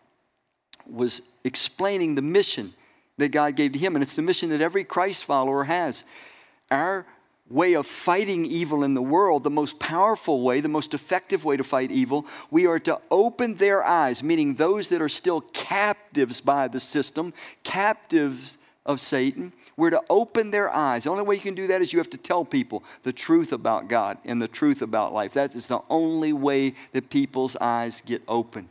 was explaining the mission that God gave to him, and it's the mission that every Christ follower has. Our way of fighting evil in the world, the most powerful way, the most effective way to fight evil, we are to open their eyes, meaning those that are still captives by the system, captives of Satan. We're to open their eyes. The only way you can do that is you have to tell people the truth about God and the truth about life. That is the only way that people's eyes get open.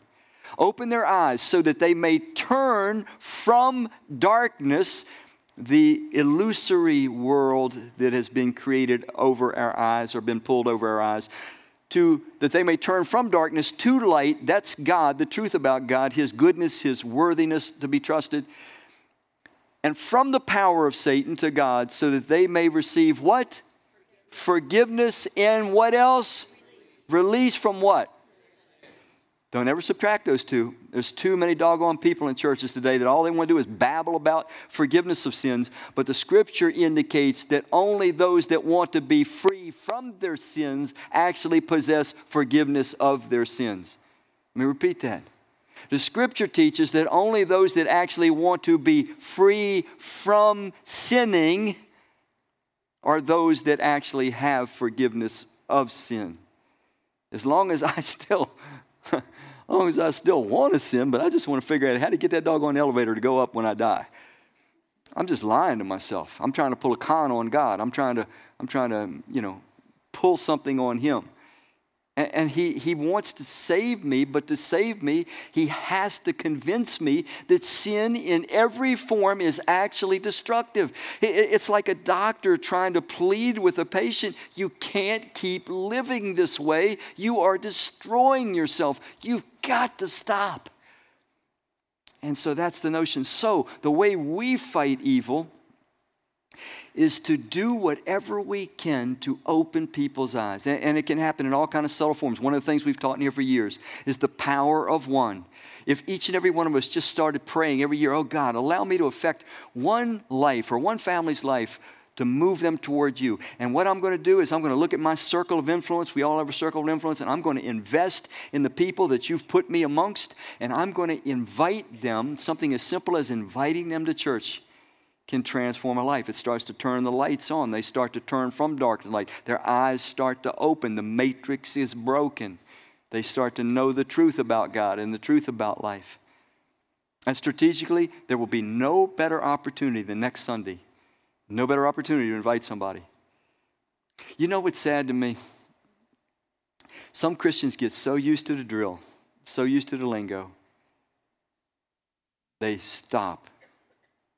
Open their eyes so that they may turn from darkness the illusory world that has been created over our eyes or been pulled over our eyes to that they may turn from darkness to light. That's god the truth about god his goodness his worthiness to be trusted. And from the power of satan to god so that they may receive what? Forgiveness and what else? Release from what don't ever subtract those two. There's too many doggone people in churches today that all they want to do is babble about forgiveness of sins. But the scripture indicates that only those that want to be free from their sins actually possess forgiveness of their sins. Let me repeat that. The scripture teaches that only those that actually want to be free from sinning are those that actually have forgiveness of sin. As long as I still as long as I still want to sin, but I just want to figure out how to get that doggone elevator to go up when I die. I'm just lying to myself. I'm trying to pull a con on God. I'm trying to, I'm trying to, you know, pull something on Him. And, and he, he wants to save me, but to save me, he has to convince me that sin in every form is actually destructive. It, it's like a doctor trying to plead with a patient you can't keep living this way. You are destroying yourself. You've got to stop. And so that's the notion. So, the way we fight evil is to do whatever we can to open people's eyes. And, it can happen in all kind of subtle forms. One of the things we've taught in here for years is the power of one. If each and every one of us just started praying every year, oh God, allow me to affect one life or one family's life to move them toward you. And what I'm going to do is I'm going to look at my circle of influence. We all have a circle of influence, and I'm going to invest in the people that you've put me amongst, and I'm going to invite them, something as simple as inviting them to church can transform a life. It starts to turn the lights on. They start to turn from dark to light. Their eyes start to open. The matrix is broken. They start to know the truth about God and the truth about life. And strategically, there will be no better opportunity than next Sunday. No better opportunity to invite somebody. You know what's sad to me? Some Christians get so used to the drill, so used to the lingo, they stop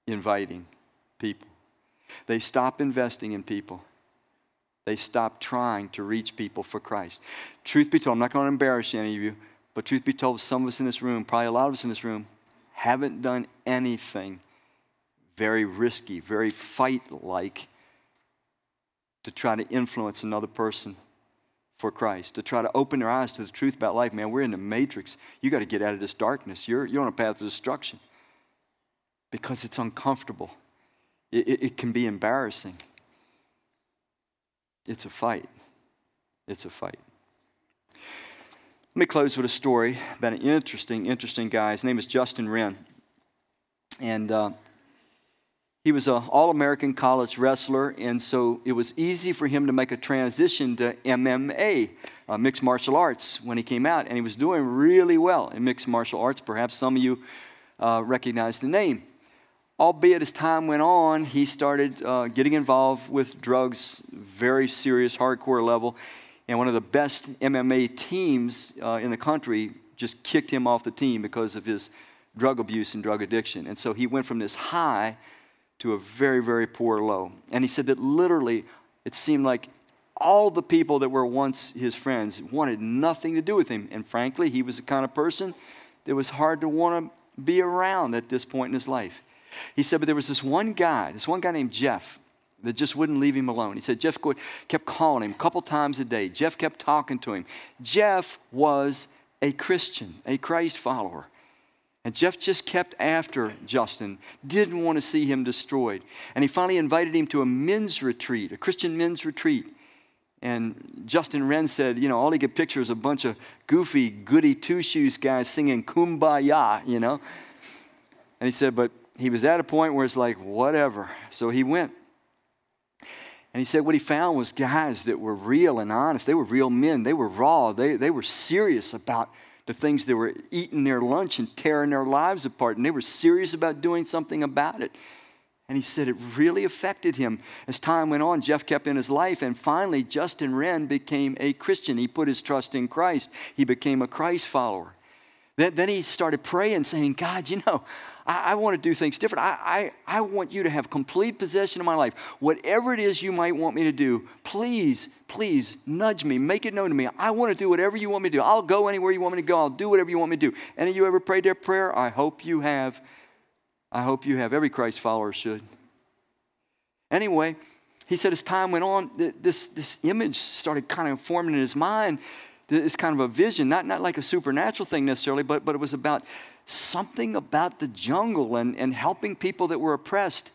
inviting people. They stop investing in people. They stop trying to reach people for Christ. Truth be told, I'm not going to embarrass any of you, but truth be told, some of us in this room, probably a lot of us in this room, haven't done anything very risky, very fight like to try to influence another person for Christ, to try to open their eyes to the truth about life. Man, we're in the matrix. You got to get out of this darkness. You're, you're on a path to destruction because it's uncomfortable. It, it, it can be embarrassing. It's a fight. It's a fight. Let me close with a story about an interesting, interesting guy. His name is Justin Wren. And uh, he was an All American college wrestler, and so it was easy for him to make a transition to MMA, uh, mixed martial arts, when he came out. And he was doing really well in mixed martial arts. Perhaps some of you uh, recognize the name albeit as time went on, he started uh, getting involved with drugs, very serious, hardcore level. And one of the best MMA teams uh, in the country just kicked him off the team because of his drug abuse and drug addiction. And so he went from this high to a very, very poor low. And he said that literally it seemed like all the people that were once his friends wanted nothing to do with him. And frankly, he was the kind of person that was hard to want to be around at this point in his life. He said, but there was this one guy, this one guy named Jeff, that just wouldn't leave him alone. He said Jeff kept calling him a couple times a day. Jeff kept talking to him. Jeff was a Christian, a Christ follower. And Jeff just kept after Justin, didn't want to see him destroyed. And he finally invited him to a men's retreat, a Christian men's retreat. And Justin Wren said, you know, all he could picture is a bunch of goofy, goody two shoes guys singing Kumbaya, you know. And he said, but he was at a point where it's like, whatever. So he went. And he said what he found was guys that were real and honest. They were real men. They were raw. They, they were serious about the things they were eating their lunch and tearing their lives apart. And they were serious about doing something about it. And he said it really affected him. As time went on, Jeff kept in his life, and finally, Justin Wren became a Christian. He put his trust in Christ, he became a Christ follower. Then, then he started praying, saying, God, you know, I, I want to do things different. I, I, I want you to have complete possession of my life. Whatever it is you might want me to do, please, please nudge me, make it known to me. I want to do whatever you want me to do. I'll go anywhere you want me to go. I'll do whatever you want me to do. Any of you ever prayed that prayer? I hope you have. I hope you have. Every Christ follower should. Anyway, he said as time went on, this, this image started kind of forming in his mind. It's kind of a vision, not, not like a supernatural thing necessarily, but, but it was about something about the jungle and, and helping people that were oppressed.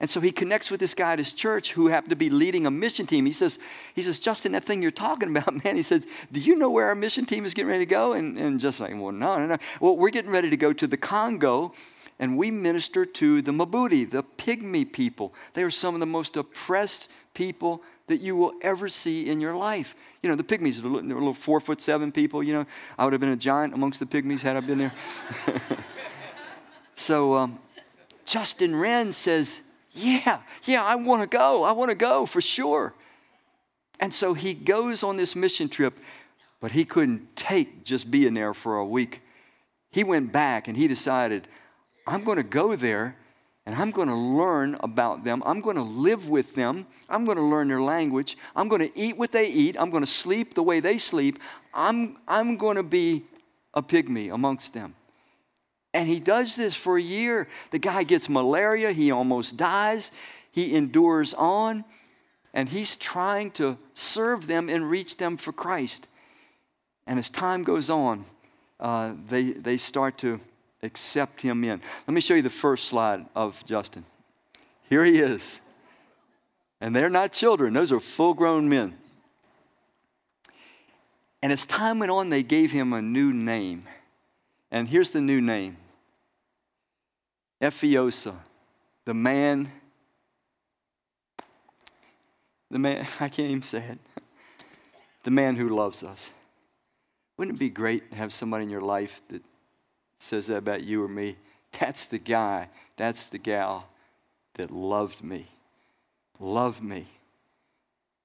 And so he connects with this guy at his church who happened to be leading a mission team. He says, he says, Justin, that thing you're talking about, man, he says, do you know where our mission team is getting ready to go? And, and just like, well, no, no, no. Well, we're getting ready to go to the Congo and we minister to the Mabuti, the pygmy people. They are some of the most oppressed people that you will ever see in your life. You know, the pygmies, they're little, little four foot seven people, you know. I would have been a giant amongst the pygmies had I been there. so um, Justin Wren says, Yeah, yeah, I want to go. I want to go for sure. And so he goes on this mission trip, but he couldn't take just being there for a week. He went back and he decided, I'm going to go there and I'm going to learn about them. I'm going to live with them. I'm going to learn their language. I'm going to eat what they eat. I'm going to sleep the way they sleep. I'm, I'm going to be a pygmy amongst them. And he does this for a year. The guy gets malaria. He almost dies. He endures on. And he's trying to serve them and reach them for Christ. And as time goes on, uh, they, they start to accept him in. Let me show you the first slide of Justin. Here he is. And they're not children, those are full grown men. And as time went on, they gave him a new name. And here's the new name Efeosa, the man, the man, I can't even say it, the man who loves us. Wouldn't it be great to have somebody in your life that says that about you or me. That's the guy, that's the gal that loved me, loved me,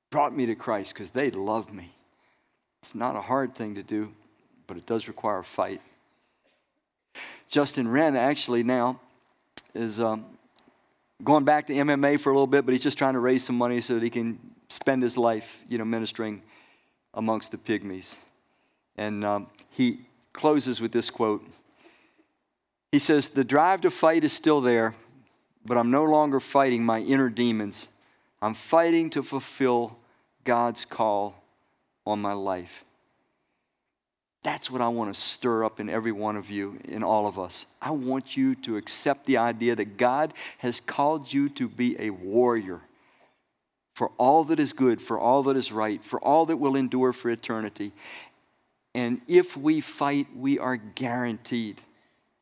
brought me to Christ because they loved me. It's not a hard thing to do, but it does require a fight. Justin Wren actually now is um, going back to MMA for a little bit, but he's just trying to raise some money so that he can spend his life, you know, ministering amongst the pygmies. And um, he closes with this quote he says, The drive to fight is still there, but I'm no longer fighting my inner demons. I'm fighting to fulfill God's call on my life. That's what I want to stir up in every one of you, in all of us. I want you to accept the idea that God has called you to be a warrior for all that is good, for all that is right, for all that will endure for eternity. And if we fight, we are guaranteed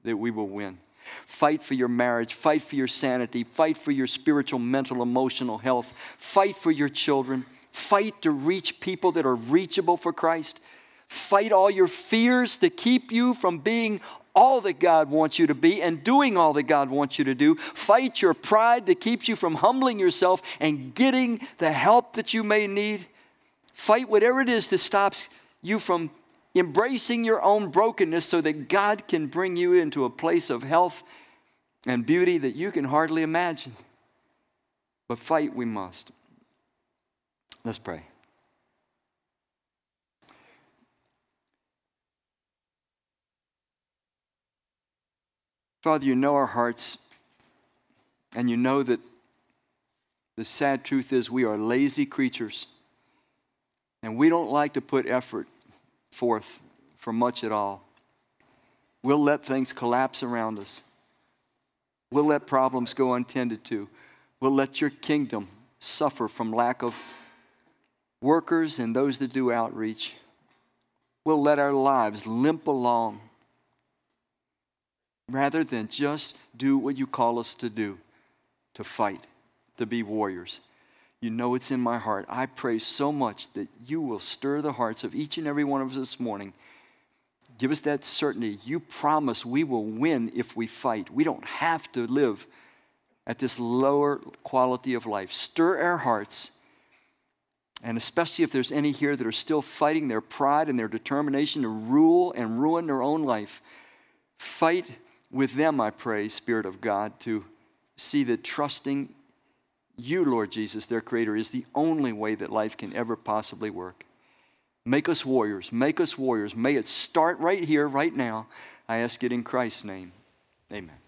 that we will win. Fight for your marriage, fight for your sanity, fight for your spiritual, mental, emotional health, fight for your children, fight to reach people that are reachable for Christ. Fight all your fears to keep you from being all that God wants you to be and doing all that God wants you to do. Fight your pride that keeps you from humbling yourself and getting the help that you may need. Fight whatever it is that stops you from embracing your own brokenness so that God can bring you into a place of health and beauty that you can hardly imagine. But fight we must. Let's pray. Father, you know our hearts, and you know that the sad truth is we are lazy creatures, and we don't like to put effort forth for much at all. We'll let things collapse around us. We'll let problems go untended to. We'll let your kingdom suffer from lack of workers and those that do outreach. We'll let our lives limp along rather than just do what you call us to do to fight, to be warriors. You know it's in my heart. I pray so much that you will stir the hearts of each and every one of us this morning. Give us that certainty. You promise we will win if we fight. We don't have to live at this lower quality of life. Stir our hearts. And especially if there's any here that are still fighting their pride and their determination to rule and ruin their own life, fight with them, I pray, Spirit of God, to see that trusting you, Lord Jesus, their Creator, is the only way that life can ever possibly work. Make us warriors. Make us warriors. May it start right here, right now. I ask it in Christ's name. Amen.